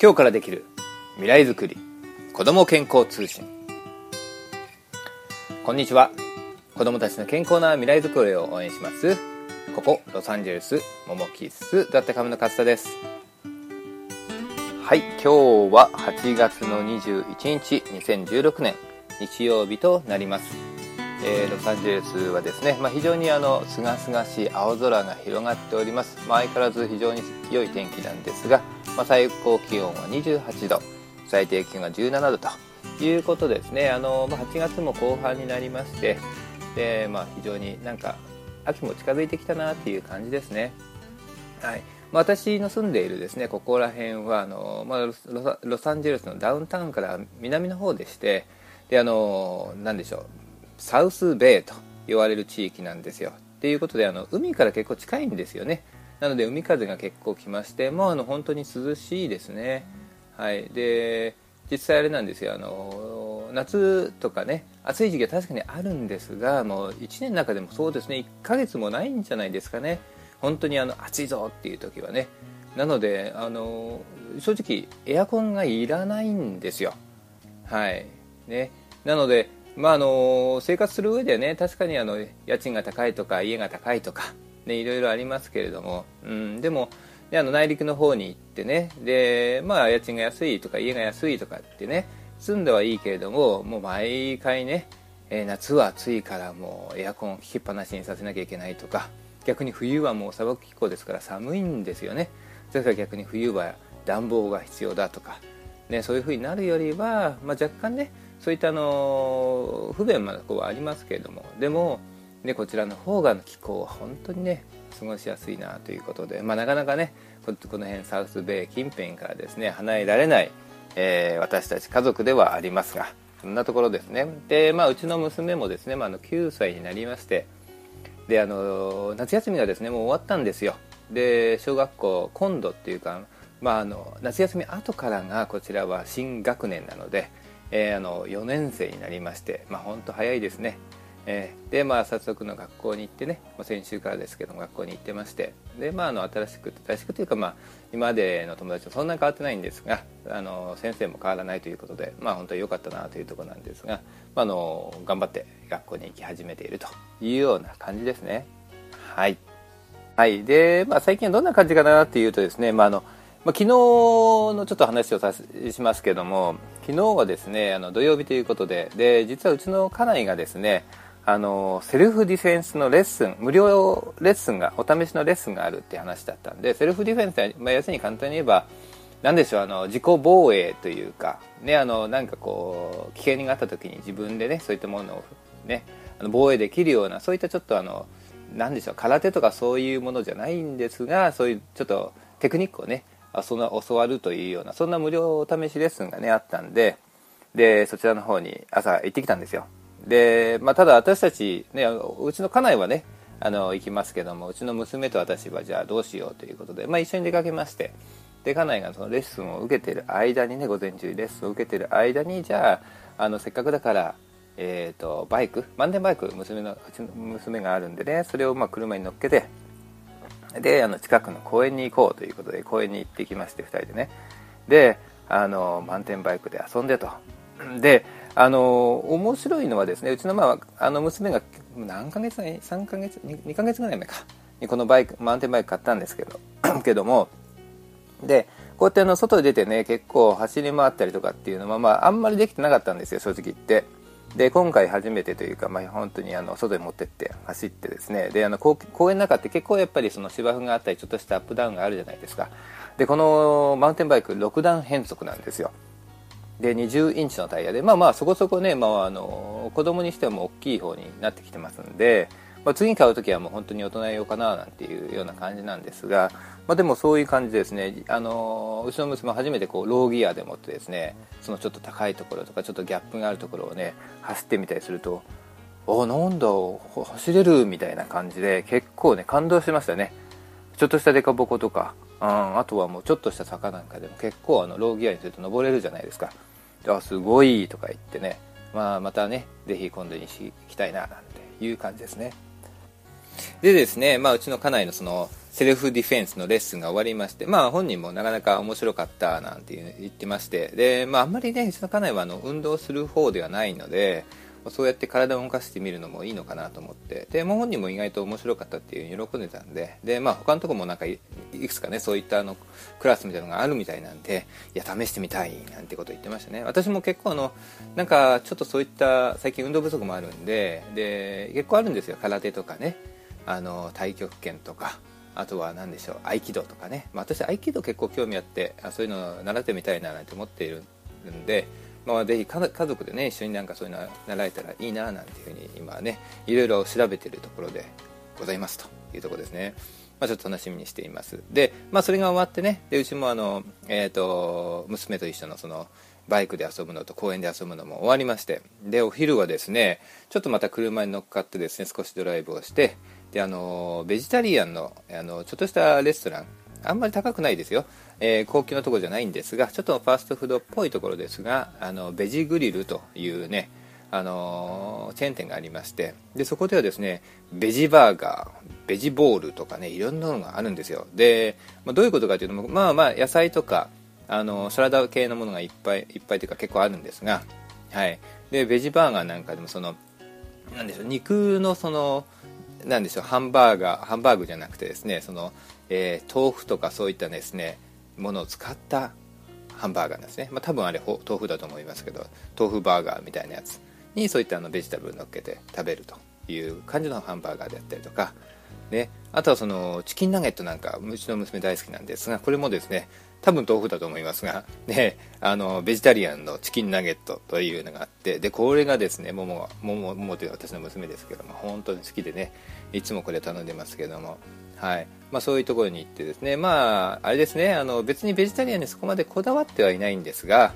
今日からできる未来づくり子ども健康通信。こんにちは。子どもたちの健康な未来づくりを応援します。ここロサンゼルスモモキッスだってカムの勝田です。はい今日は8月の21日2016年日曜日となります。えー、ロサンゼルスはですね、まあ、非常にあの清々しい青空が広がっております、まあ、相変わらず非常に良い天気なんですが、まあ、最高気温は28度最低気温が17度ということですねあの、まあ、8月も後半になりましてで、まあ、非常になんか秋も近づいてきたなっていう感じですね。はい。まあ、私の住んでいるですねここら辺はあの、まあ、ロサンゼルスのダウンタウンから南の方でしてであの何でしょうサウスベイと言われる地域なんですよ。っていうことであの海から結構近いんですよね。なので海風が結構来ましてもうあの本当に涼しいですね。はい。で実際あれなんですよ。あの夏とかね暑い時期は確かにあるんですがもう1年の中でもそうですね。1ヶ月もないんじゃないですかね。本当にあの暑いぞっていう時はね。なのであの正直エアコンがいらないんですよ。はい。ね。なのでまあ、あの生活する上ではね確かにあの家賃が高いとか家が高いとか、ね、いろいろありますけれども、うん、でもであの内陸の方に行ってねで、まあ、家賃が安いとか家が安いとかってね住んではいいけれどももう毎回ね、えー、夏は暑いからもうエアコンを効きっぱなしにさせなきゃいけないとか逆に冬はもう砂漠気候ですから寒いんですよね。だから逆に冬は暖房が必要だとか、ね、そういうふうになるよりは、まあ、若干ねそういったあの不便なとこはありますけれども。でも、ね、こちらの方が気候は本当にね過ごしやすいなということで、まあ、なかなかねこの辺サウスベイ近辺からですね離れられない、えー、私たち家族ではありますがそんなところですね。で、まあ、うちの娘もですね、まあ、の9歳になりましてであの夏休みがですねもう終わったんですよ。で小学校今度っていうか、まあ、あの夏休み後からがこちらは新学年なのでえー、あの4年生になりまして、まあ、本当早いですね、えー、で、まあ、早速の学校に行ってね、まあ、先週からですけども学校に行ってまして。で、まあ、あの新しく新しくというか、まあ、今までの友達とそんなに変わってないんですがあの先生も変わらないということで、まあ、本当に良かったなというところなんですが、まあ、あの頑張って学校に行き始めているというような感じですね。はい、はい。でまあ、最近はどんな感じかなっていうとですね、まああのまあ、昨日のちょっと話をさしますけども昨日はですねあの土曜日ということでで実はうちの家内がですねあのセルフディフェンスのレッスン無料レッスンがお試しのレッスンがあるって話だったんでセルフディフェンスは、まあ、要するに簡単に言えば何でしょうあの自己防衛というかねあのなんかこう危険があった時に自分でねそういったものをねあの防衛できるようなそういったちょっとあの何でしょう空手とかそういうものじゃないんですがそういうちょっとテクニックをねそんな教わるというようなそんな無料お試しレッスンがねあったんででそちらの方に朝行ってきたんですよ。で、まあ、ただ私たち、ね、うちの家内はねあの行きますけどもうちの娘と私はじゃあどうしようということで、まあ、一緒に出かけましてで家内がそのレッスンを受けている間にね午前中レッスンを受けている間にじゃああのせっかくだからえーと、バイクマウンテンバイク娘のうちの娘があるんでねそれをまあ車に乗っけてであの近くの公園に行こうということで公園に行ってきまして2人でね。であのマウンテンバイクで遊んでと。であの面白いのはですねうちの,、まあ、あの娘が何ヶ月前3ヶ月 2, 2ヶ月ぐらい前か。にこのバイクマウンテンバイク買ったんですけど けどもでこうやってあの外に出てね結構走り回ったりとかっていうのは、まあ、あんまりできてなかったんですよ正直言って。で今回初めてというか、まあ、本当にあの外に持ってって走ってですね。であの公園の中って結構やっぱりその芝生があったりちょっとしたアップダウンがあるじゃないですか。でこのマウンテンバイク6段変速なんですよ。で20インチのタイヤでまあまあそこそこね、まあ、あの子供にしても大きい方になってきてますんで、まあ、次買う時はもう本当に大人用かななんていうような感じなんですが、まあ、でもそういう感じですね。あのうちの娘初めてこうローギアでもってですねそのちょっと高いところとかちょっとギャップがあるところをね走ってみたりするとあなんだ走れるみたいな感じで結構ね感動しましたね。ちょっとしたデカボコとか、うん、あとはもうちょっとした坂なんかでも結構あのローギアにすると登れるじゃないですか。あすごいとか言ってね、まあ、またね是非今度にし行きたいななんていう感じですね。でですね、まあ、うちの家内のそのセルフディフェンスのレッスンが終わりまして、まあ、本人もなかなか面白かったなんて言ってまして。で、まあ、あんまりねうちの家内はあの運動する方ではないのでそうやって体を動かしてみるのもいいのかなと思って。でも本人も意外と面白かったっていう喜んでたんで。で、まあ、他のとこもなんかいくつかねそういったあのクラスみたいなのがあるみたいなんでいや試してみたいなんてこと言ってましたね。私も結構あのなんかちょっとそういった最近運動不足もあるんでで結構あるんですよ。空手とかね。あの太極拳とか。あとは何でしょう合気道とかね、まあ、私合気道結構興味あってあそういうのを習ってみたいななんて思っているんでまあ、ぜひ家族でね一緒になんかそういうの習えたらいいななんていうふうに今ねいろいろ調べてるところでございますというところですね。まあ、ちょっと楽しみにしています。で、まあ、それが終わってね、でうちもあの、えーと、娘と一緒のそのバイクで遊ぶのと公園で遊ぶのも終わりまして、でお昼はですね、ちょっとまた車に乗っかってですね、少しドライブをして、であのベジタリアンのあのちょっとしたレストラン、あんまり高くないですよ。えー、高級なところじゃないんですがちょっとファーストフードっぽいところですがあのベジグリルというねあのチェーン店がありましてでそこではですねベジバーガーベジボールとかねいろんなのがあるんですよ。で、まあ、どういうことかというとまあまあ野菜とかあのサラダ系のものがいっぱいいっぱいというか結構あるんですが、はい、でベジバーガーなんかでもそのなんでしょう肉のそのなんでしょうハンバーガーハンバーグじゃなくてですねその、えー、豆腐とかそういったですねものを使ったハンバーガーですね、まあ、多分あれ豆腐だと思いますけど豆腐バーガーみたいなやつにそういったあのベジタブル乗っけて食べるという感じのハンバーガーであったりとか、ね、あとはそのチキンナゲットなんかうちの娘大好きなんですがこれもですね多分豆腐だと思いますが、ね、あのベジタリアンのチキンナゲットというのがあってでこれがですねもももももという私の娘ですけども本当に好きでねいつもこれ頼んでますけども。はい。まあ、そういうところに行ってですね。まああれですね。あの別にベジタリアンにそこまでこだわってはいないんですが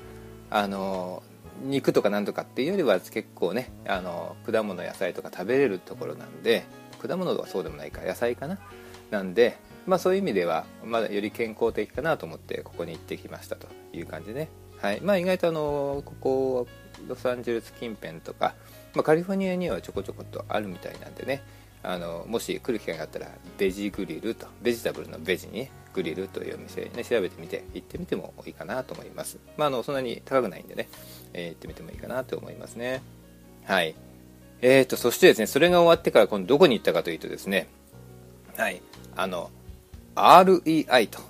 あの肉とかなんとかっていうよりは結構ねあの果物野菜とか食べれるところなんで果物はそうでもないか野菜かな。なんでまあそういう意味ではまだより健康的かなと思ってここに行ってきましたという感じでね。はい。まあ意外とあのここロサンゼルス近辺とか、まあ、カリフォルニアにはちょこちょことあるみたいなんでね。あのもし来る機会があったらベジグリルとベジタブルのベジにグリルというお店、ね、調べてみて行ってみてもいいかなと思います、まあ、あのそんなに高くないんでね、えー、行ってみてもいいかなと思いますね。はい。えーとそしてですねそれが終わってから今度どこに行ったかというとですねはい。あの REI と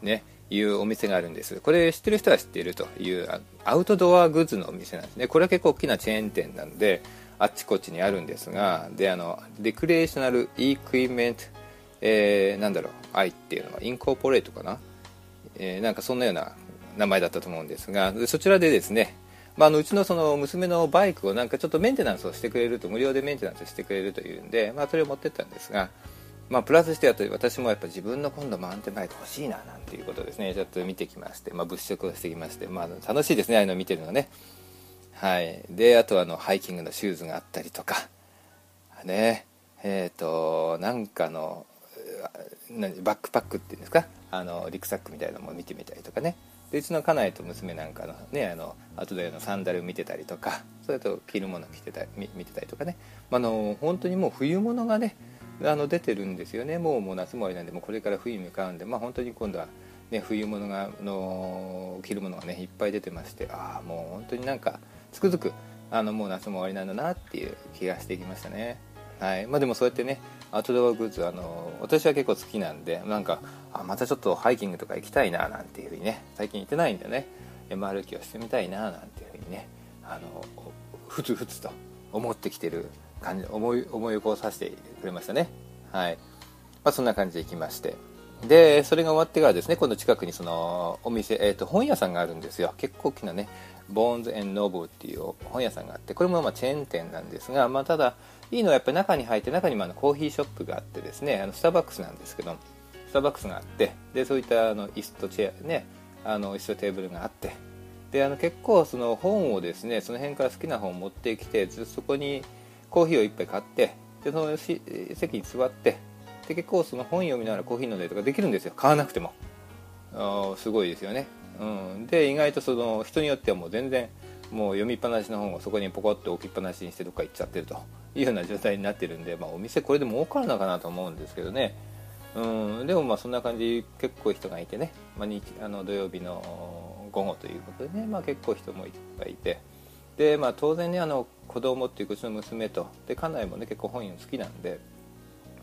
ねいうお店があるんです。これ知ってる人は知っているというアウトドアグッズのお店なんですね。これは結構大きなチェーン店なんであっちこっちにあるんですがであのレクレーショナル・イクイメント、えー、なんだろう愛っていうのはインコーポレートかな、えー、なんかそんなような名前だったと思うんですがそちらでですねまあ、あのうちのその娘のバイクをなんかちょっとメンテナンスをしてくれると無料でメンテナンスしてくれるというんで、まあ、それを持ってったんですが、まあ、プラスして私もやっぱ自分の今度マウンテンバイク欲しいななんていうことですね。ちょっと見てきまして、まあ、物色をしてきまして、まあ、楽しいですねああいうのを見てるのね。はい、であとあのハイキングのシューズがあったりとか。ね。えっ、ー、となんかのバックパックっていうんですか？あのリュックサックみたいなのも見てみたりとかね。でうちの家内と娘なんかのねあの後でのサンダルを見てたりとか。それと着るもの着てた見てたりとかね、まあの本当にもう冬物がねあの出てるんですよね。もうもう夏もあれなんでもうこれから冬に向かうんで、まあ、本当に今度は、ね、冬物がの着るものがねいっぱい出てまして。ああもう本当になんかつくづくあのもう夏も終わりなんだなっていう気がしてきましたね。はい。まあ、でもそうやってねアウトドアグッズあの私は結構好きなんでなんかあまたちょっとハイキングとか行きたいななんていうふうにね最近行ってないんでね。山歩きをしてみたいななんていうふうにねあのふつふつと思ってきてる感じ思い思い起こさせてくれましたね。はい、まあ、そんな感じで行きまして。でそれが終わってからですね今度近くにそのお店、えー、と本屋さんがあるんですよ。結構大きなねボーンズ・エン・ノブっていう本屋さんがあってこれもまあチェーン店なんですが、まあ、ただいいのはやっぱり中に入って中にもあのコーヒーショップがあってですねあのスターバックスなんですけどスターバックスがあってでそういったあの椅子とチェアねあの椅子とテーブルがあってであの結構その本をですねその辺から好きな本を持ってきてずっとそこにコーヒーを1杯買ってでその席に座ってで結構その本読みながらコーヒー飲んだりとかできるんですよ。買わなくても。すごいですよね。うん、で意外とその人によってはもう全然もう読みっぱなしの本をそこにポコッと置きっぱなしにしてどっか行っちゃってると。いうような状態になってるんで、まあ、お店これでも儲かるのかなと思うんですけどね。うん。でもまあそんな感じ結構人がいてね、まあ、日あの土曜日の午後ということでね、まあ、結構人もいっぱいいて。で、まあ、当然ねあの子供っていううちの娘と。で家内もね結構本好きなんで。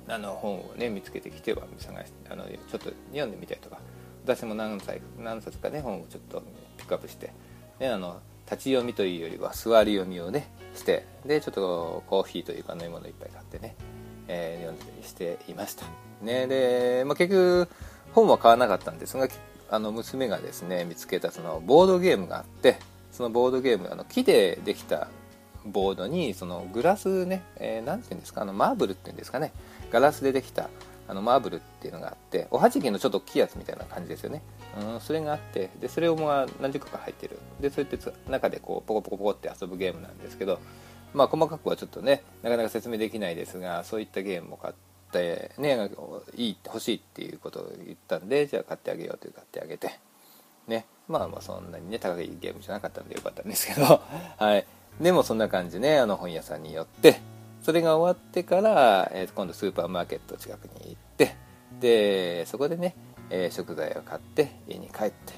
あの本をね見つけてきては探しあのちょっと読んでみたりとか私も何歳何冊かね本をちょっとピックアップして、ね、あの立ち読みというよりは座り読みをねしてでちょっとコーヒーというか飲み物いっぱい買ってね、えー、読んだりしていました、ねでまあ、結局本は買わなかったんですがあの娘がですね見つけたそのボードゲームがあってそのボードゲームあの木でできたボードにそのグラスね、えー、ていうんですかあのマーブルっていうんですかねガラスでできたあのマーブルっていうのがあっておはじきのちょっと大きいやつみたいな感じですよね、うん、それがあってでそれをもう何十個か入ってる。でそうやって中でこうポコポコポコって遊ぶゲームなんですけどまあ細かくはちょっとねなかなか説明できないですがそういったゲームを買ってねいい欲しいっていうことを言ったんでじゃあ買ってあげようという買ってあげて。ね。まあまあそんなにね高いゲームじゃなかったんでよかったんですけど。はい。でもそんな感じねあの本屋さんによってそれが終わってから、えー、今度スーパーマーケット近くに行ってでそこでね、えー、食材を買って家に帰って、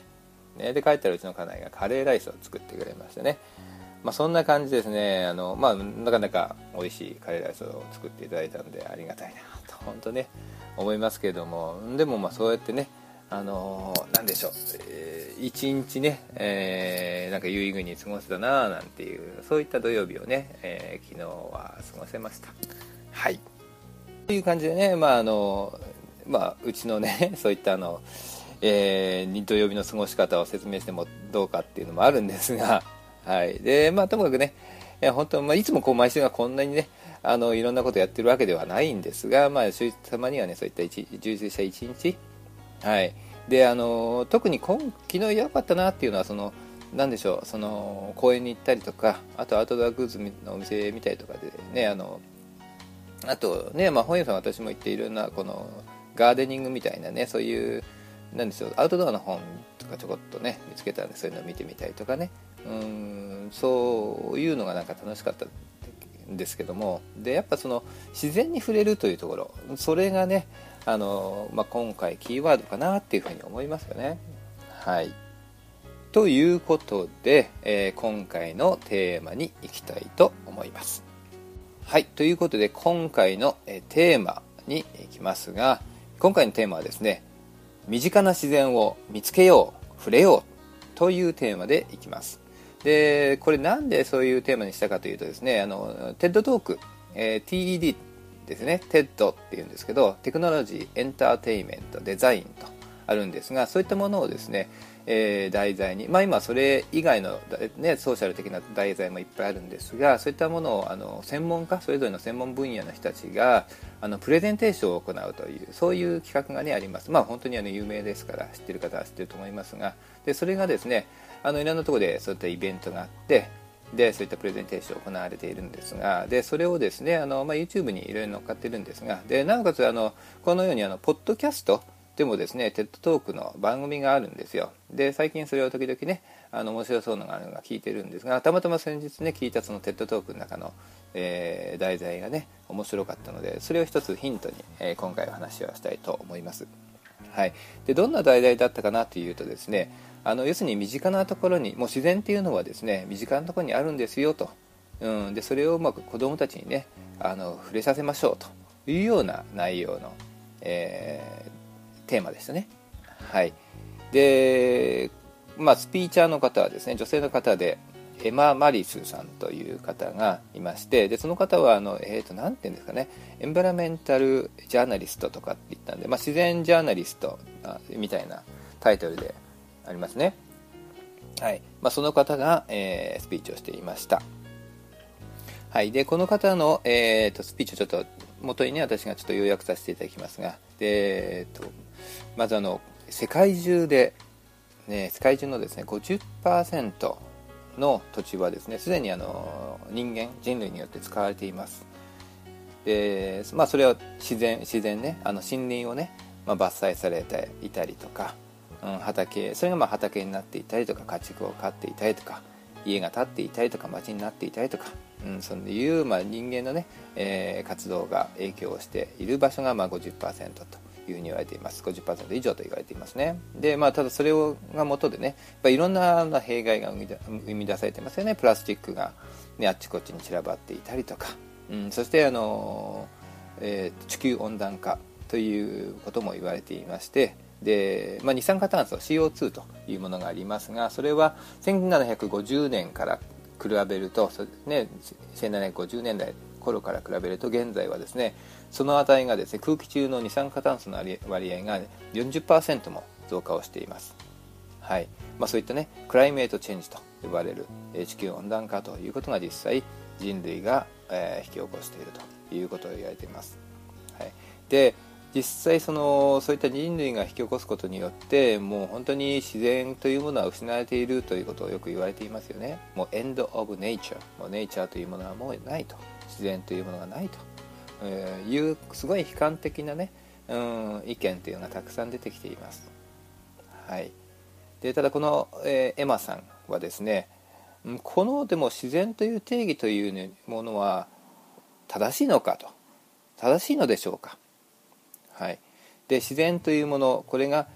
ね、で帰ったらうちの家内がカレーライスを作ってくれましてね、まあ、そんな感じですね。あの、まあ、なかなか美味しいカレーライスを作っていただいたのでありがたいなと本当ね思いますけれども。でもまあそうやってねあのー、でしょう、えー、一日ね、えー、なんか有意義に過ごせたななんていうそういった土曜日をね、えー、昨日は過ごせました。はい。という感じでねまああのまあうちのね そういったあの、えー、土曜日の過ごし方を説明してもどうかっていうのもあるんですがはい。でまあともかくねいや本当、まあ、いつもこう毎週がこんなにねあのいろんなことやってるわけではないんですが、まあ、たまにはねそういった充実した一日はい、であの特に今昨日良かったなっていうのはその何でしょうその公園に行ったりとかあとアウトドアグッズのお店見たりとかでねあのあとね、まあ、本屋さん私も行っていろんなこのガーデニングみたいなねそういうなんでしょうアウトドアの本とかちょこっとね見つけたんでそういうのを見てみたりとかね。うんそういうのがなんか楽しかったんですけどもでやっぱその自然に触れるというところそれがねあの、まあ、今回キーワードかなっていうふうに思いますよね。はい。ということで、えー、今回のテーマに行きたいと思います。はい。ということで、今回の、えテーマに行きますが、今回のテーマはですね、身近な自然を見つけよう、触れようというテーマでいきます。で、これなんでそういうテーマにしたかというとですね、あの、TED トーク、えー、TED ですね。TED っていうんですけどテクノロジーエンターテインメントデザインとあるんですがそういったものをですね、えー、題材にまあ今それ以外の、ね、ソーシャル的な題材もいっぱいあるんですがそういったものをあの専門家それぞれの専門分野の人たちがあのプレゼンテーションを行うというそういう企画がねあります。まあ本当にあの有名ですから知ってる方は知ってると思いますがでそれがですねあのいろんなところでそういったイベントがあってでそういったプレゼンテーションを行われているんですがでそれをですねあの、まあ、YouTube にいろいろ載っかってるんですがでなおかつあのこのようにあのポッドキャストでもですね TED トークの番組があるんですよ。で最近それを時々ねあの面白そうなのがあるのが聞いてるんですがたまたま先日ね聞いたその TED トークの中の、えー、題材がね面白かったのでそれを一つヒントに、えー、今回お話をしたいと思います。はい、でどんな題材だったかなというとですねあの要するに身近なところにもう自然っていうのはですね身近なところにあるんですよと、うん、でそれをうまく子どもたちにねあの触れさせましょうというような内容の、えー、テーマでしたね。はい、で、まあ、スピーチャーの方はですね女性の方でエマ・マリスさんという方がいましてでその方はあの、えー、と何て言うんですかねエンバラメンタルジャーナリストとかって言ったんで、まあ、自然ジャーナリストみたいなタイトルでありますね。はいまあ、その方が、えー、スピーチをしていました。はい、でこの方の、えーと、スピーチをちょっと元にね私がちょっと要約させていただきますがで、えーと、まずあの世界中で、ね、世界中のですね50%の土地はですねすでにあの人間人類によって使われています。で、まあ、それは自然自然ねあの森林をね、まあ、伐採されていたりとかうん、畑それがまあ畑になっていたりとか家畜を飼っていたりとか、家が建っていたりとか町になっていたりとか、うん、そういう、まあ、人間のね、えー、活動が影響している場所がまあ50%と。いうふうに言われています。50%以上と言われていますね。でまあただそれをが元でねやっいろんな弊害が生み出されてますよね。プラスチックが、ね、あっちこっちに散らばっていたりとか、うん、そしてあの、えー、地球温暖化ということも言われていましてで、まあ、二酸化炭素 CO2 というものがありますがそれは1750年から比べると、ね、1750年代頃から比べると現在はですねその値がですね空気中の二酸化炭素の割合が40%も増加をしています。はい。まあ、そういったねクライメートチェンジと呼ばれる地球温暖化ということが実際人類が、えー、引き起こしているということを言われています。はい、で実際そのそういった人類が引き起こすことによってもう本当に自然というものは失われているということをよく言われていますよね。もうエンド・オブ・ネイチャー。もうネイチャーというものはもうないと。自然というものがないと、え、いうすごい悲観的なね、うん、意見というのがたくさん出てきています。はい。でただこの、えー、エマさんはですねこのでも自然という定義というものは正しいのかと。正しいのでしょうか。はい、で自然というものこれが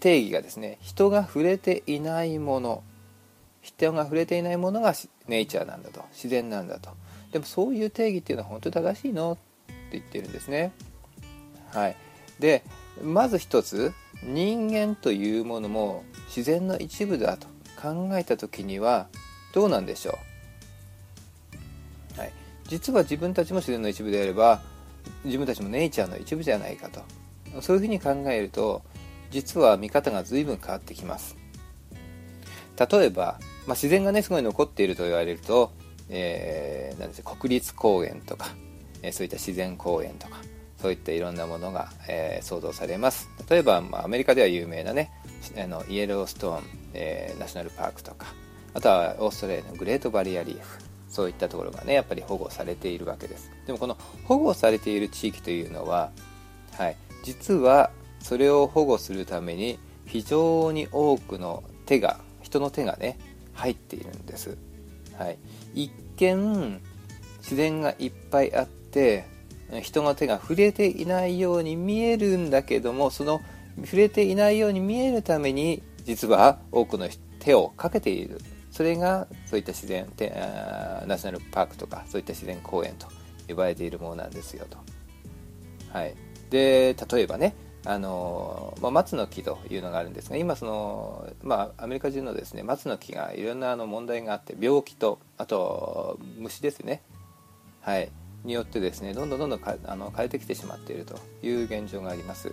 定義がですね人が触れていないもの。人が触れていないものがネイチャーなんだと。自然なんだと。でもそういう定義っていうのは本当に正しいのって言ってるんですね。はい。でまず一つ人間というものも自然の一部だと考えた時にはどうなんでしょう、はい、実は自分たちも自然の一部であれば自分たちもネイチャーの一部じゃないかと。そういうふうに考えると実は見方が随分変わってきます。例えば、まあ、自然がねすごい残っていると言われると、えー、なんです国立公園とか、えー、そういった自然公園とかそういったいろんなものが、えー、想像されます。例えば、まあ、アメリカでは有名なねあのイエローストーン、えー、ナショナルパークとかあとはオーストラリアのグレートバリアリーフそういったところがねやっぱり保護されているわけです。でもこの保護されている地域というのは、はい、実はそれを保護するために非常に多くの手が人の手がね入っているんです、はい、一見自然がいっぱいあって人の手が触れていないように見えるんだけどもその触れていないように見えるために実は多くの手をかけているそれがそういった自然ナショナルパークとかそういった自然公園と呼ばれているものなんですよと。はい、で例えばねあの、まあ、松の木というのがあるんですが今その、まあ、アメリカ中のですね松の木がいろんなあの問題があって病気とあと虫ですね、はい、によってですねどんどんどんどんかあの変えてきてしまっているという現状があります。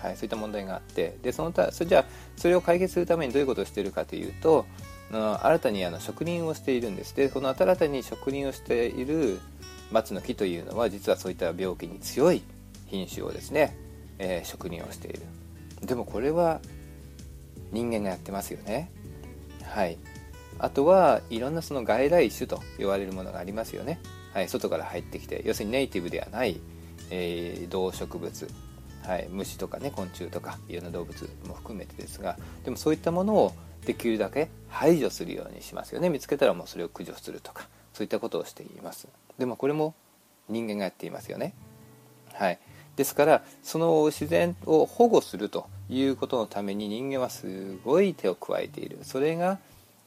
はい、そういった問題があってでそのたそれじゃあそれを解決するためにどういうことをしているかというと新たにあの植林をしているんです。でこの新たに植林をしている松の木というのは実はそういった病気に強い品種をですね、えー、植林をしている。でもこれは人間がやってますよね。はい。あとはいろんなその外来種と言われるものがありますよね、はい、外から入ってきて要するにネイティブではない、えー、動植物。はい、虫とかね昆虫とかいろんな動物も含めてですがでもそういったものをできるだけ排除するようにしますよね。見つけたらもうそれを駆除するとかそういったことをしています。でもこれも人間がやっていますよね。はい。ですからその自然を保護するということのために人間はすごい手を加えているそれが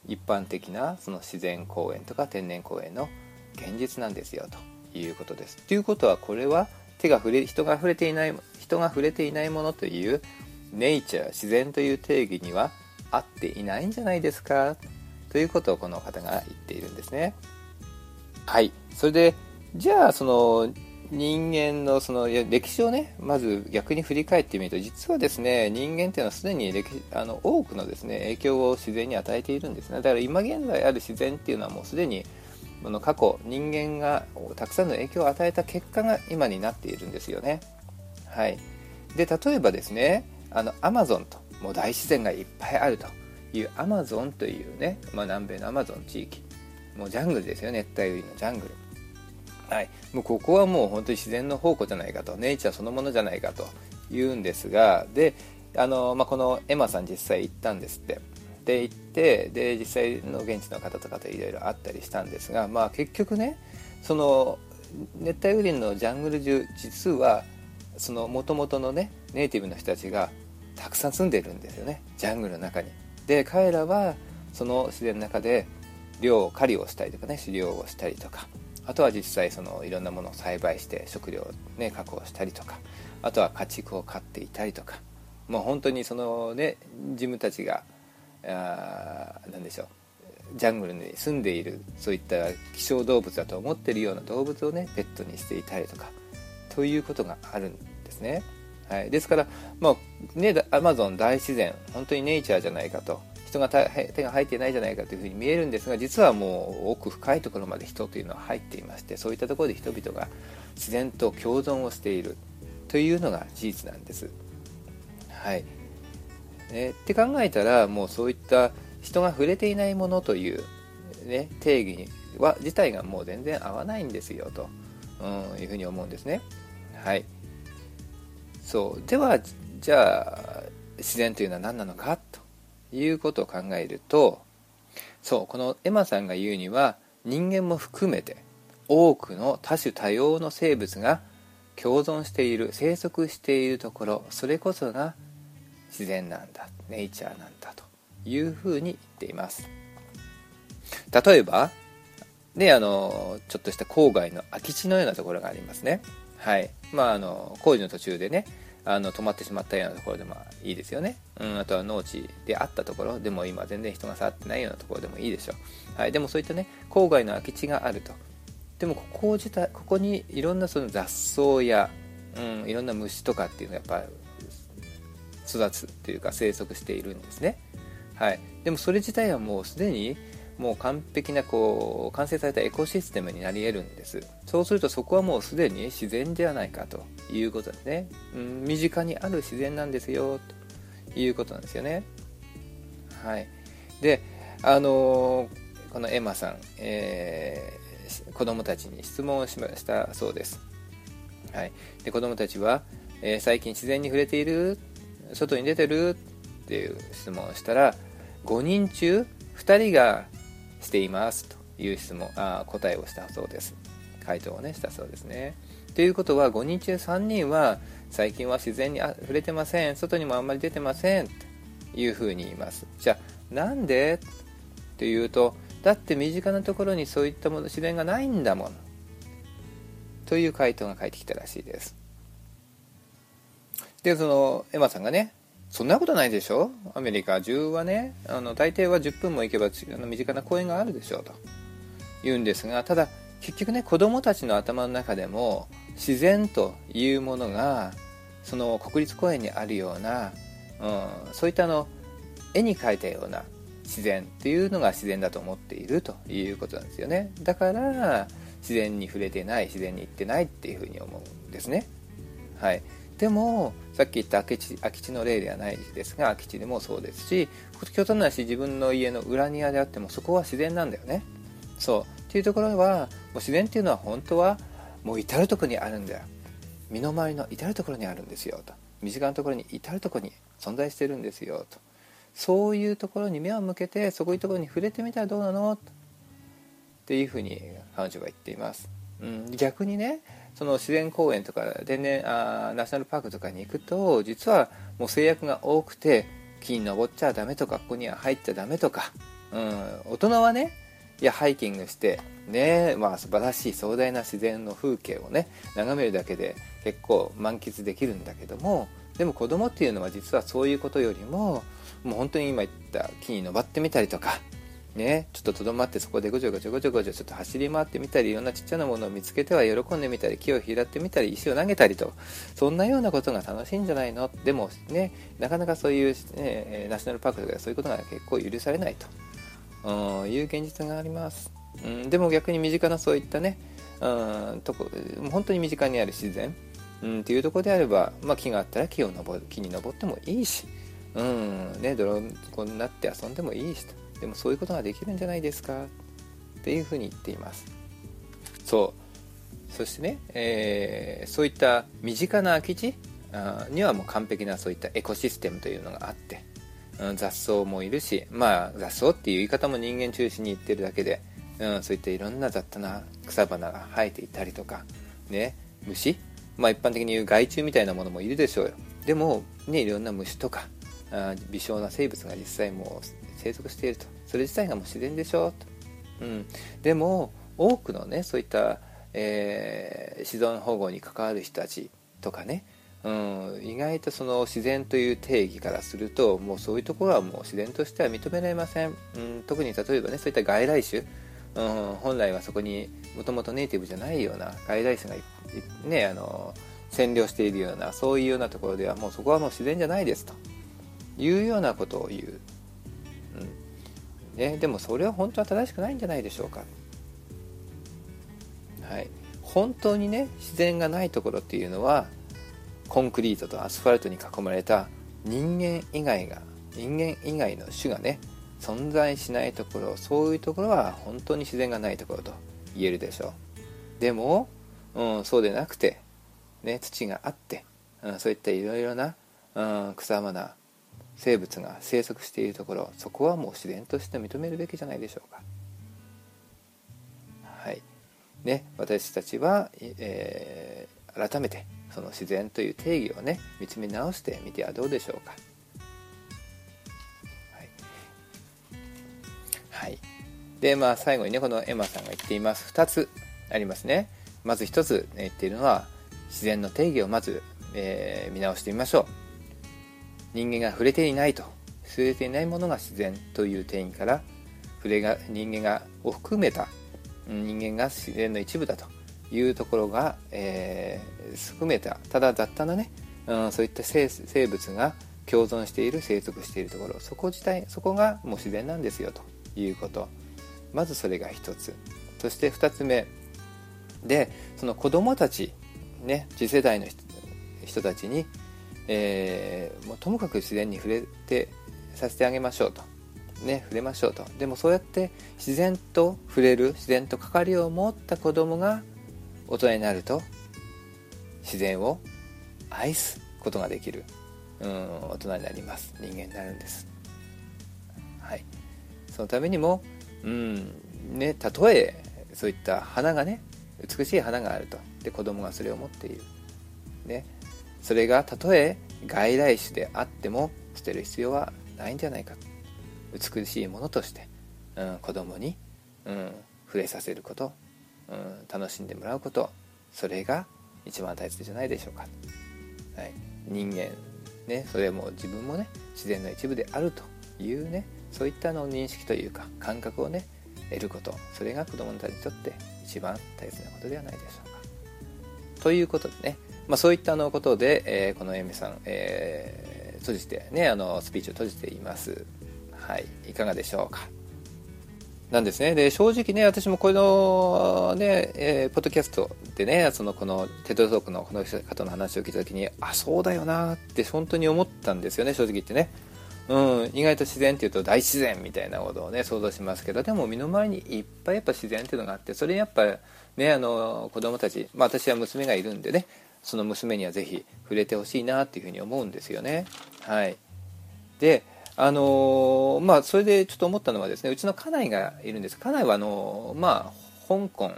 一般的なその自然公園とか天然公園の現実なんですよということです。ということはこれは手が触れ人が触れていない人が触れていないものというネイチャー自然という定義には合っていないんじゃないですかということをこの方が言っているんですね。はい。それで、じゃあその人間のその歴史をね、まず逆に振り返ってみると、実はですね、人間っていうのはすでに歴あの多くのですね、影響を自然に与えているんですね。だから今現在ある自然っていうのはもうすでにこの過去人間がたくさんの影響を与えた結果が今になっているんですよね。はい。で、例えばですね、あの、アマゾンともう大自然がいっぱいあるというアマゾンというね、まあ、南米のアマゾン地域もうジャングルですよ熱帯雨林のジャングルはい。もうここはもう本当に自然の宝庫じゃないかとネイチャーそのものじゃないかと言うんですがであの、まあ、このエマさん実際行ったんですって。っていってで実際の現地の方とかといろいろあったりしたんですが、まあ、結局ねその熱帯雨林のジャングル中実はその元々のねネイティブの人たちがたくさん住んでるんですよねジャングルの中に。で彼らはその自然の中で漁狩りをしたりとかね狩猟をしたりとか。あとは実際そのいろんなものを栽培して食料を、ね、確保したりとかあとは家畜を飼っていたりとかもう本当にそのね自分たちがあ何でしょうジャングルに住んでいるそういった希少動物だと思ってるような動物をねペットにしていたりとかということがあるんですね。はい、ですから、まあね、アマゾン大自然本当にネイチャーじゃないかと人が手が入っていないじゃないかというふうに見えるんですが実はもう奥深いところまで人というのは入っていましてそういったところで人々が自然と共存をしているというのが事実なんです。はいね、って考えたらもうそういった人が触れていないものという、ね、定義は自体がもう全然合わないんですよと、うん、いうふうに思うんですね。はいそうではじゃあ自然というのは何なのかということを考えるとそうこのエマさんが言うには人間も含めて多くの多種多様の生物が共存している生息しているところそれこそが自然なんだネイチャーなんだというふうに言っています。例えばであのちょっとした郊外の空き地のようなところがありますね。はい。まああの工事の途中でねあの止まってしまったようなところでもいいですよね、うん、あとは農地であったところでも今全然人が触ってないようなところでもいいでしょう、はい、でもそういったね郊外の空き地があると。でもここ自体ここにいろんなその雑草や、うん、いろんな虫とかっていうのがやっぱ育つっていうか生息しているんですね、はい、でもそれ自体はもうすでにもう完璧なこう完成されたエコシステムになり得るんです。そうするとそこはもうすでに自然ではないかと。いうことですね、うん、身近にある自然なんですよということなんですよね。はい。であのー、このエマさん、えー、子供たちに質問をしましたそうです、はい、で子供たちは、えー、最近自然に触れている外に出てるっていう質問をしたら5人中2人がしていますという質問あ答えをしたそうです。回答をねしたそうですね。ということは5人中3人は最近は自然に触れてません。外にもあんまり出てませんというふうに言います。じゃあなんで？というとだって身近なところにそういったもの自然がないんだもん。という回答が返ってきたらしいです。でそのエマさんがねそんなことないでしょ？アメリカ中はねあの大抵は10分も行けばあの身近な公園があるでしょうと。言うんですがただ結局ね子供たちの頭の中でも自然というものがその国立公園にあるような、うん、そういったあの絵に描いたような自然っていうのが自然だと思っているということなんですよね。だから自然に触れてない自然に行ってないっていうふうに思うんですね。はい。でもさっき言った空き地空き地の例ではないですが空き地でもそうですし極端なし自分の家の裏庭であってもそこは自然なんだよね。そう。っていうところはもう自然っていうのは本当はもう至る所にあるんだよ。身の回りの至る所にあるんですよと。身近なところに至る所に存在してるんですよと。そういうところに目を向けてそこいうところに触れてみたらどうなの？っていうふうに彼女は言っています、うん、逆にねその自然公園とか天然あナショナルパークとかに行くと実はもう制約が多くて木に登っちゃダメとかここには入っちゃダメとか、うん、大人はねいやハイキングしてねまあ素晴らしい壮大な自然の風景をね眺めるだけで結構満喫できるんだけどもでも子供っていうのは実はそういうことよりももう本当に今言った木に登ってみたりとかね、ちょっととどまってそこでごちょごちょごちょごちょちょっと走り回ってみたりいろんなちっちゃなものを見つけては喜んでみたり木を拾ってみたり石を投げたりとそんなようなことが楽しいんじゃないの？でもねなかなかそういう、ね、ナショナルパークとかそういうことが結構許されないと。いう現実があります、うん、でも逆に身近なそういったねうんとこ本当に身近にある自然、うん、っていうところであれば、まあ、木があったら木を登る木に登ってもいいし、うんね、泥こになって遊んでもいいしと。でもそういうことができるんじゃないですか。っていうふうに言っています。そう。そしてね、えー、そういった身近な空き地にはもう完璧なそういったエコシステムというのがあって、雑草もいるしまあ雑草っていう言い方も人間中心に言ってるだけで、うん、そういったいろんな雑多な草花が生えていたりとかね虫まあ一般的に言う害虫みたいなものもいるでしょうよ。でもねいろんな虫とかあ微小な生物が実際もう生息していると。それ自体がもう自然でしょと、うん、でも多くのねそういった、えー、自然保護に関わる人たちとかねうん、意外とその自然という定義からするともうそういうところはもう自然としては認められません、うん、特に例えばねそういった外来種、うん、本来はそこにもともとネイティブじゃないような外来種がねあの占領しているようなそういうようなところではもうそこはもう自然じゃないですと。いうようなことを言う、うん。ね、でもそれは本当は正しくないんじゃないでしょうか。はい。本当にね自然がないところっていうのはコンクリートとアスファルトに囲まれた人間以外が人間以外の種がね存在しないところそういうところは本当に自然がないところと言えるでしょう。でも、うん、そうでなくて、ね、土があって、うん、そういったいろいろな、うん、草花生物が生息しているところそこはもう自然として認めるべきじゃないでしょうか。はい。ね私たちは、えー、改めてその自然という定義をね見つめ直してみてはどうでしょうか。はい、はい、でまあ最後にねこのエマさんが言っています。2つありますね。まず1つ言っているのは自然の定義をまず、えー、見直してみましょう。人間が触れていないと。触れていないものが自然という定義から触れが人間がを含めた人間が自然の一部だと。いうところが、えー、含めたただ雑多なね、うん、そういった生物が共存している生息しているところ。そこ自体そこがもう自然なんですよということ。まずそれが一つ。そして二つ目。でその子供たちね次世代の人たちに、えー、もうともかく自然に触れてさせてあげましょうと。ね触れましょうと。でもそうやって自然と触れる自然と関わりを持った子供が大人になると自然を愛すことができる。うん大人になります。人間になるんです。はい。そのためにもうんねたとえそういった花がね美しい花があると。で子供がそれを持っている。ね。それがたとえ外来種であっても捨てる必要はないんじゃないか。美しいものとして、うん、子供に、うん、触れさせること。うん、楽しんでもらうことそれが一番大切じゃないでしょうか、はい、人間ねそれも自分もね自然の一部であるというねそういったの認識というか感覚をね得ることそれが子どもたちにとって一番大切なことではないでしょうか。ということでね、まあ、そういったのことで、えー、このエミさん、えー、閉じてねあのスピーチを閉じています。はい。いかがでしょうか？なんですね。で、正直ね、私もこのね、えー、ポッドキャストでね、そのこのテトトークのこの方の話を聞いた時に、あ、そうだよなって本当に思ったんですよね、正直言ってね。うん、意外と自然っていうと大自然みたいなことをね、想像しますけど、でも身の回りにいっぱいやっぱ自然っていうのがあって、それやっぱね、あの、子供たち、まあ私は娘がいるんでね、その娘にはぜひ触れてほしいなっていうふうに思うんですよね。はい。で、あのまあ、それでちょっと思ったのはですねうちの家内がいるんです。家内はあの、まあ、香港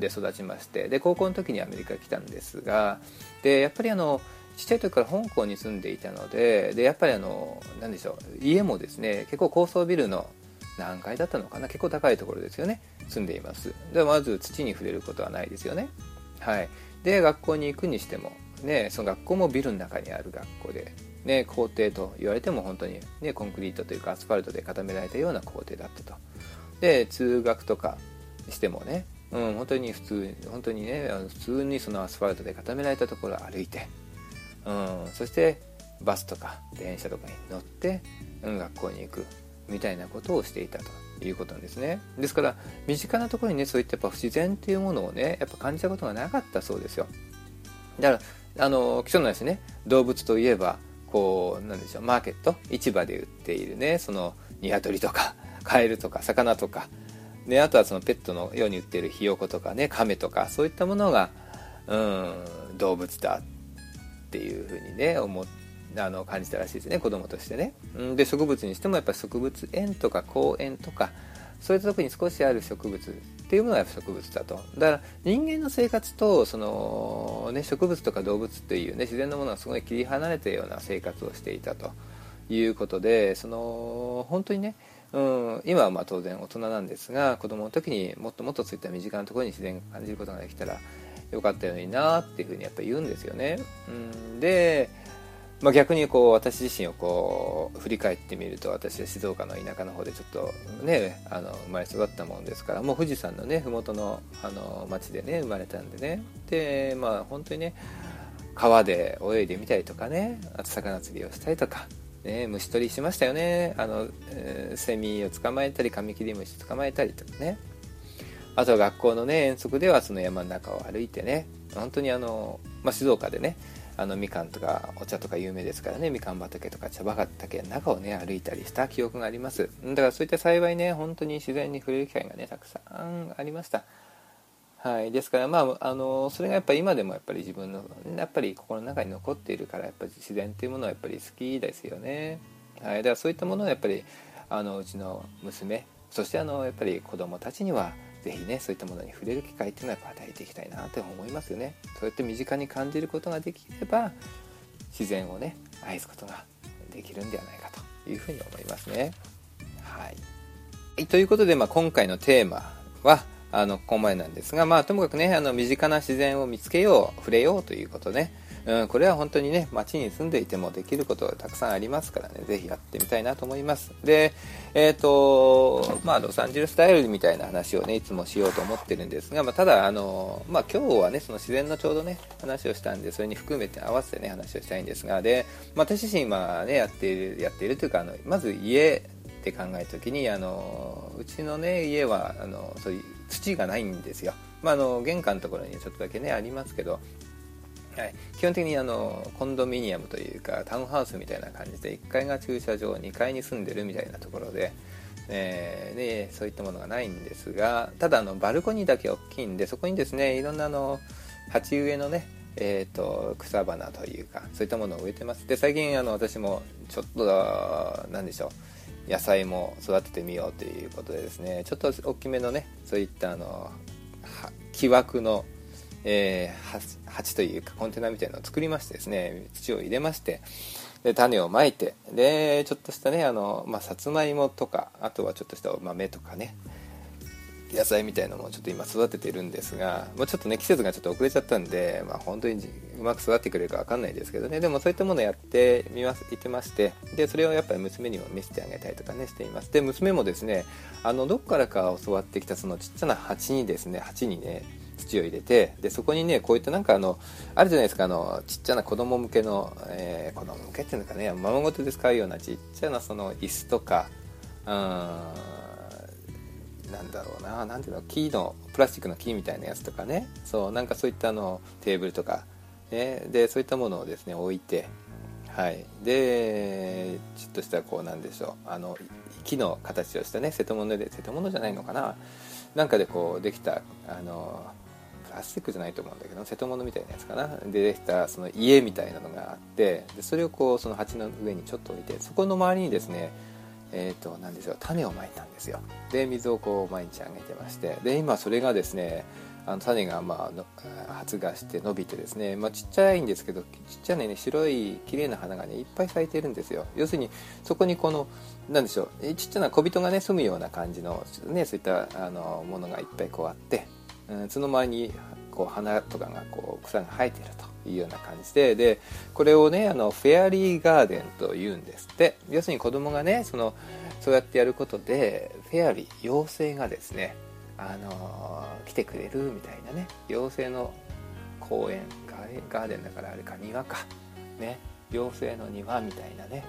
で育ちましてで高校の時にアメリカ来たんですがでやっぱりあのちっちゃい時から香港に住んでいたのででやっぱりあの何でしょう家もですね結構高層ビルの何階だったのかな結構高いところですよね住んでいます。でまず土に触れることはないですよね。はい。で学校に行くにしてもねその学校もビルの中にある学校でね、工程と言われても本当に、ね、コンクリートというかアスファルトで固められたような工程だったと。で通学とかしてもね、うん、本当に普通本当にね普通にそのアスファルトで固められたところを歩いて、うん、そしてバスとか電車とかに乗って、うん、学校に行くみたいなことをしていたということなんですね。ですから身近なところにねそういったやっぱ不自然っていうものをねやっぱ感じたことがなかったそうですよ。だからあの基礎のですね動物といえばこうなんでしょうマーケット？市場で売っているねその鶏とか カエルとか魚とか、ね、あとはそのペットのように売ってるひよことかね亀とかそういったものがうん動物だっていうふうにね思あの感じたらしいですね子供としてね。で植物にしてもやっぱり植物園とか公園とかそういったとこに少しある植物っていうものが植物だとだから人間の生活とその、ね、植物とか動物っていう、ね、自然のものがすごい切り離れたような生活をしていたということでその本当にねうん、今はまあ当然大人なんですが子供の時にもっともっとそういった身近なところに自然を感じることができたらよかったのになっていうふうにやっぱり言うんですよね。うん、でまあ、逆にこう私自身をこう振り返ってみると私は静岡の田舎の方でちょっとねあの生まれ育ったもんですからもう富士山のね麓のあの町でね生まれたんでね。でまあ本当にね川で泳いでみたりとかねあと魚釣りをしたりとか、ね、虫取りしましたよね。あの、えー、セミを捕まえたりカミキリムシ捕まえたりとかね。あとは学校のね遠足ではその山の中を歩いてね。本当にあの、まあ、静岡でねあのみかんとかお茶とか有名ですからね。みかん畑とか茶畑の中をね歩いたりした記憶があります。だからそういった幸いね本当に自然に触れる機会がねたくさんありました。はい。ですからまああのそれがやっぱり今でもやっぱり自分のやっぱり心の中に残っているからやっぱり自然っていうものはやっぱり好きですよね。はい。だからそういったものをやっぱりあのうちの娘そしてあのやっぱり子供たちには是非ねそういったものに触れる機会っていうのは与えていきたいなって思いますよね。そうやって身近に感じることができれば自然をね愛すことができるんではないかというふうに思いますね。はいということで、まあ、今回のテーマはあのここまでなんですがまあともかくねあの身近な自然を見つけよう触れようということね。うん、これは本当にね街に住んでいてもできることがたくさんありますからね。是非やってみたいなと思います。でえっ、ー、とまあロサンゼルスタイルみたいな話をねいつもしようと思ってるんですが、まあ、ただあのまあ、今日はねその自然のちょうどね話をしたんでそれに含めて合わせてね話をしたいんですがで、まあ、私自身今ねやっているやっているというかあのまず家って考えた時にあのうちのね家はあのそういう土がないんですよ、まあ、あの玄関のところにちょっとだけねありますけどはい、基本的にあのコンドミニアムというかタウンハウスみたいな感じで1階が駐車場2階に住んでるみたいなところで、えー、でそういったものがないんですがただあのバルコニーだけ大きいんでそこにですねいろんなあの鉢植えのねえーと、草花というかそういったものを植えてます。で最近あの私もちょっと何でしょう野菜も育ててみようということでですねちょっと大きめのねそういったあの木枠のえー、鉢というかコンテナみたいなのを作りましてですね土を入れましてで種をまいてでちょっとしたねあの、まあ、さつまいもとかあとはちょっとした豆とかね野菜みたいなのもちょっと今育ててるんですが、まあ、ちょっとね季節がちょっと遅れちゃったんで、まあ、本当にうまく育ってくれるか分かんないですけどね。でもそういったものをやってみますいてましてでそれをやっぱり娘にも見せてあげたりとかねしています。で娘もですねあのどっからか教わってきたそのちっちゃな鉢にですね鉢にね土を入れてでそこにねこういったなんかあのあるじゃないですかあのちっちゃな子供向けの、えー、子供向けっていうのかねままごとで使うようなちっちゃなその椅子とかうんなんだろうな何ていうの木のプラスチックの木みたいなやつとかね。そうなんかそういったあのテーブルとか、ね、でそういったものをですね置いてはい。でちょっとしたこうなんでしょうあの木の形をしたね瀬戸物で瀬戸物じゃないのかな。なんかでこうできたあのプラスチックじゃないと思うんだけど瀬戸物みたいなやつかな。でできたその家みたいなのがあってでそれをこうその鉢の上にちょっと置いてそこの周りにですねえーと、なんでしょう種をまいたんですよ。で水をこう毎日あげてまして。で今それがですねあの種がまあ発芽して伸びてですね、まあ、ちっちゃいんですけどちっちゃいね白い綺麗な花がねいっぱい咲いてるんですよ。要するにそこにこのなんでしょうちっちゃな小人がね住むような感じの、ね、そういったあのものがいっぱいこうあって、うん、その前にこう花とかがこう草が生えてるというような感じででこれをねあのフェアリーガーデンというんですって。要するに子供がねそのそうやってやることでフェアリー妖精がですねあの来てくれるみたいなね妖精の公園ガーデンだからあれか庭かね。妖精の庭みたいなね。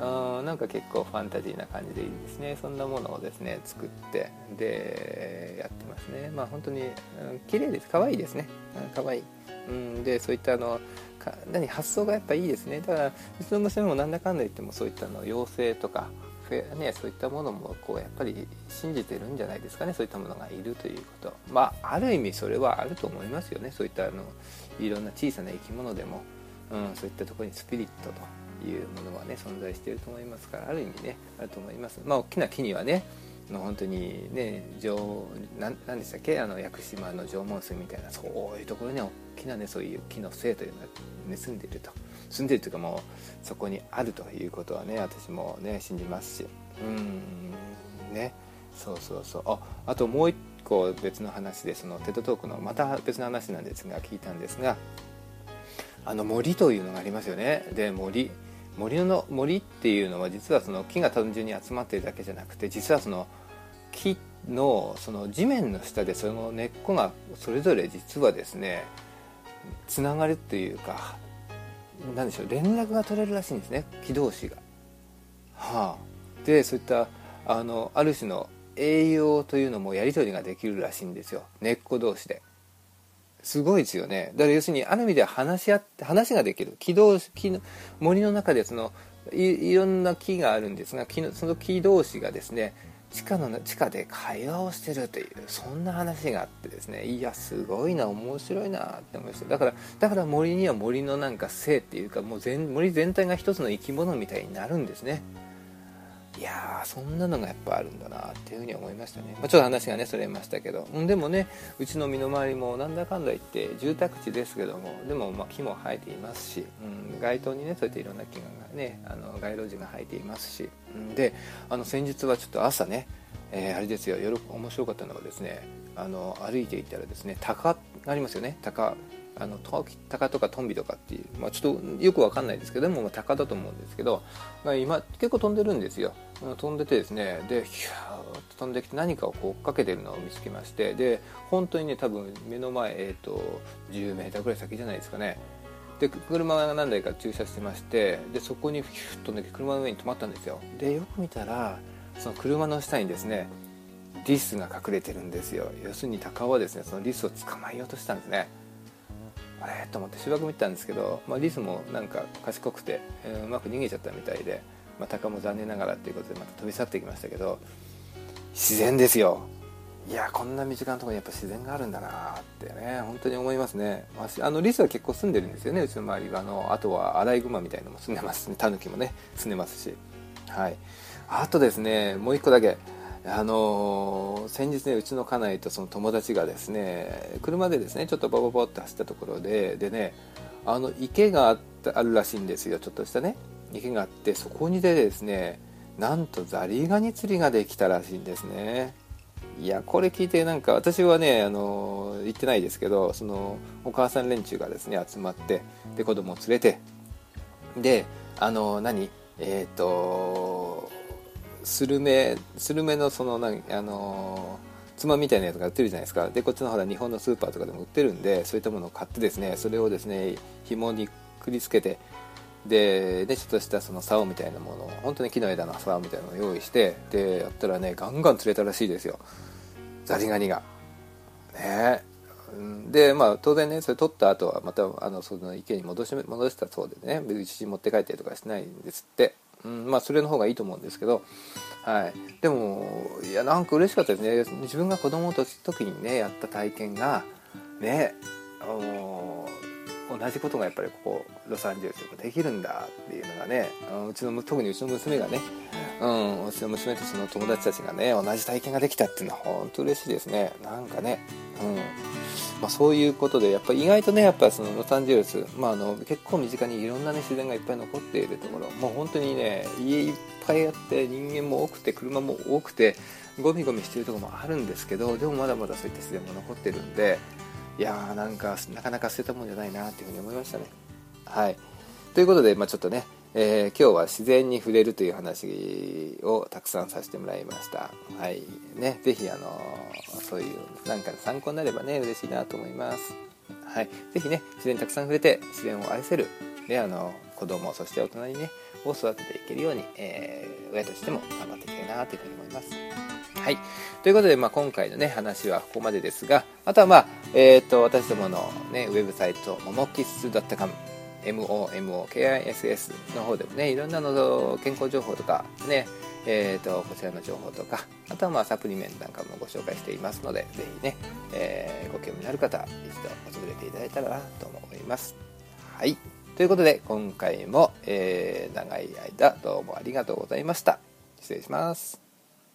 うんなんか結構ファンタジーな感じでいいですね。そんなものをですね作ってでやってますね。まあ本当に、うん、綺麗です。可愛いですね。可愛い。うんでそういったあのか何発想がやっぱいいですね。だからうちの娘もなんだかんだ言ってもそういったの妖精とかね、そういったものもこうやっぱり信じてるんじゃないですかね。そういったものがいるということ。まあある意味それはあると思いますよね。そういったあのいろんな小さな生き物でも、うん、そういったところにスピリットというものはね存在していると思いますからある意味ねあると思います。まあ大きな木にはね本当にね縄な何でしたっけあの屋久島の縄文水みたいなそういうところに大きなねそういう木の精というのが、ね、住んでいると。住んでるというかもうそこにあるということはね私もね信じますし。うんね。そうそうそう。ああともう一個別の話でそのテッドトークのまた別の話なんですが聞いたんですがあの森というのがありますよね。で森。森の森っていうのは実はその木が単純に集まってるだけじゃなくて実はその木のその地面の下でその根っこがそれぞれ実はですねつながるっていうか何でしょう連絡が取れるらしいんですね。木同士が。はあ、でそういったあのある種の栄養というのもやり取りができるらしいんですよ。根っこ同士で。すごいですよね。だから要するにある意味では話し合って話ができる。木同士木の森の中でそのいろんな木があるんですが木のその木同士がですね地下の地下で会話をしてるというそんな話があってですねいやすごいな面白いなって思いました。だからだから森には森のなんか性っていうかもう全森全体が一つの生き物みたいになるんですね。いやーそんなのがやっぱあるんだなっていうふうに思いましたね、まあ、ちょっと話がねそれましたけど。でもねうちの身の回りもなんだかんだ言って住宅地ですけどもでもま木も生えていますし、うん、街灯にねそうやっていろんな木がねあの街路樹が生えていますし、うん、であの先日はちょっと朝ね、えー、あれですよ面白かったのはですねあの歩いていたらですね鷹がありますよね。鷹。あの鷹とかトンビとかっていう、まあ、ちょっとよくわかんないですけどでも、まあ、鷹だと思うんですけど、今結構飛んでるんですよ。飛んでてですねでヒューッと飛んできて何かをこう追っかけてるのを見つけましてで本当にね多分目の前、えーと、10 m ぐらい先じゃないですかね。で車が何台か駐車してましてでそこにヒュッとね車の上に止まったんですよ。でよく見たらその車の下にですねリスが隠れてるんですよ。要するに鷹はですねそのリスを捕まえようとしたんですね。あれ？と思ってしばらく見たんですけど、まあ、リスもなんか賢くて、えー、うまく逃げちゃったみたいで、まあ、鷹も残念ながらっていうことでまた飛び去ってきましたけど自然ですよ。いやこんな身近なところにやっぱ自然があるんだなってね本当に思いますね。あのリスは結構住んでるんですよねうちの周りは。あのあとはアライグマみたいのも住んでますね。タヌキもね住んでますし。はい。あとですねもう一個だけ。あの先日ねうちの家内とその友達がですね車でですねちょっとボボボって走ったところででねあの池があったあるらしいんですよちょっとしたね。池があってそこにでですねなんとザリガニ釣りができたらしいんですね。いやこれ聞いてなんか私はねあの行ってないですけどそのお母さん連中がですね集まってで子供を連れてであの何？えっ、ー、とスルメスルメのその何あのつまみたいなやつが売ってるじゃないですか。でこっちのほら日本のスーパーとかでも売ってるんでそういったものを買ってですねそれをですね紐にくりつけてででちょっとしたその竿みたいなものを本当に木の枝の竿みたいなのを用意してでやったらねガンガン釣れたらしいですよ。ザリガニが。ね。でまあ当然ねそれ取った後はまたあのその池に戻し戻したそうでね別に持って帰ったりとかしないんですって。うん、まあそれの方がいいと思うんですけど、はい、でもいやなんか嬉しかったですね。自分が子供の時にねやった体験がね同じことがやっぱりここロサンゼルスでもできるんだっていうのがねうちの特にうちの娘がね、うん、うちの娘とその友達たちがね同じ体験ができたっていうのは本当嬉しいですね。なんかね、うん。まあ、そういうことでやっぱ意外とねやっぱそのロサンゼルス、まあ、あの結構身近にいろんな、ね、自然がいっぱい残っているところもう本当にね家いっぱいあって人間も多くて車も多くてゴミゴミしてるところもあるんですけどでもまだまだそういった自然も残ってるんでいやーなんかなかなか捨てたもんじゃないなっていうふうに思いましたね。はいということで、まあ、ちょっとね、えー、今日は自然に触れるという話をたくさんさせてもらいました。はいね、ぜひあのそういうなんか参考になればね嬉しいなと思います。はい、ぜひね自然にたくさん触れて自然を愛せる、ね、あの子供そして大人にねを育てていけるように、え、親としても頑張っていきたいなというふうに思います。はい。ということで、まあ、今回のね、話はここまでですが、あとはまあ、えっ、ー、と、私どものね、ウェブサイト、ももキス .com、MOMOKISS の方でもね、いろんなの健康情報とか、ね、えっ、ー、と、こちらの情報とか、あとはまあ、サプリメントなんかもご紹介していますので、ぜひね、えー、ご興味のある方、一度訪れていただいたらなと思います。はい。ということで今回も、えー、長い間どうもありがとうございました。失礼します。